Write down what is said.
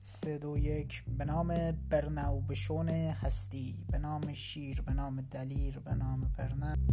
سه دو یک. به نام برنو بشون هستی. به نام شیر به نام دلیر به نام برنو